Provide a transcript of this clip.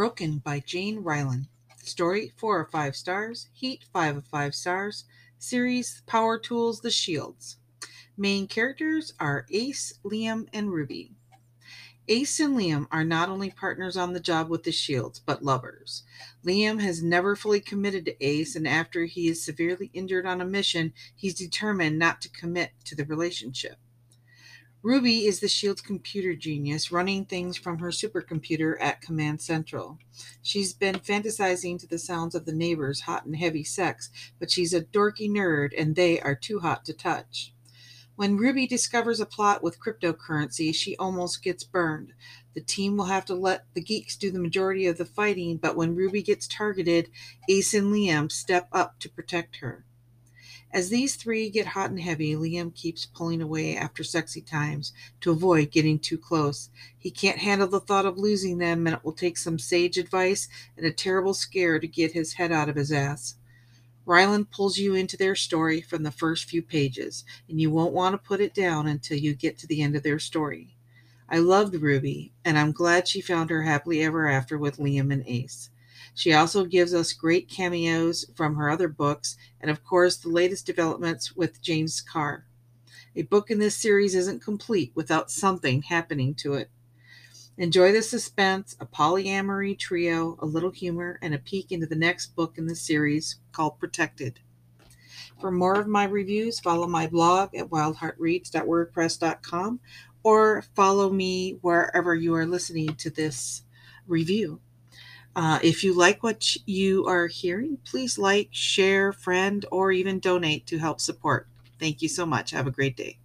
Broken by Jayne Rylon. Story 4 of 5 stars. Heat 5 of 5 stars. Series Power Tools The Shields. Main characters are Ace, Liam, and Ruby. Ace and Liam are not only partners on the job with the Shields, but lovers. Liam has never fully committed to Ace, and after he is severely injured on a mission, he's determined not to commit to the relationship. Ruby is the Shield's computer genius, running things from her supercomputer at Command Central. She's been fantasizing to the sounds of the neighbors' hot and heavy sex, but she's a dorky nerd and they are too hot to touch. When Ruby discovers a plot with cryptocurrency, she almost gets burned. The team will have to let the geeks do the majority of the fighting, but when Ruby gets targeted, Ace and Liam step up to protect her. As these three get hot and heavy, Liam keeps pulling away after sexy times to avoid getting too close. He can't handle the thought of losing them, and it will take some sage advice and a terrible scare to get his head out of his ass. Rylon pulls you into their story from the first few pages, and you won't want to put it down until you get to the end of their story. I loved Ruby, and I'm glad she found her happily ever after with Liam and Ace. She also gives us great cameos from her other books, and of course, the latest developments with James Carr. A book in this series isn't complete without something happening to it. Enjoy the suspense, a polyamory trio, a little humor, and a peek into the next book in the series called Protected. For more of my reviews, follow my blog at wyldheartreads.wordpress.com or follow me wherever you are listening to this review. Uh, if you like what you are hearing, please like, share, friend, or even donate to help support. Thank you so much. Have a great day.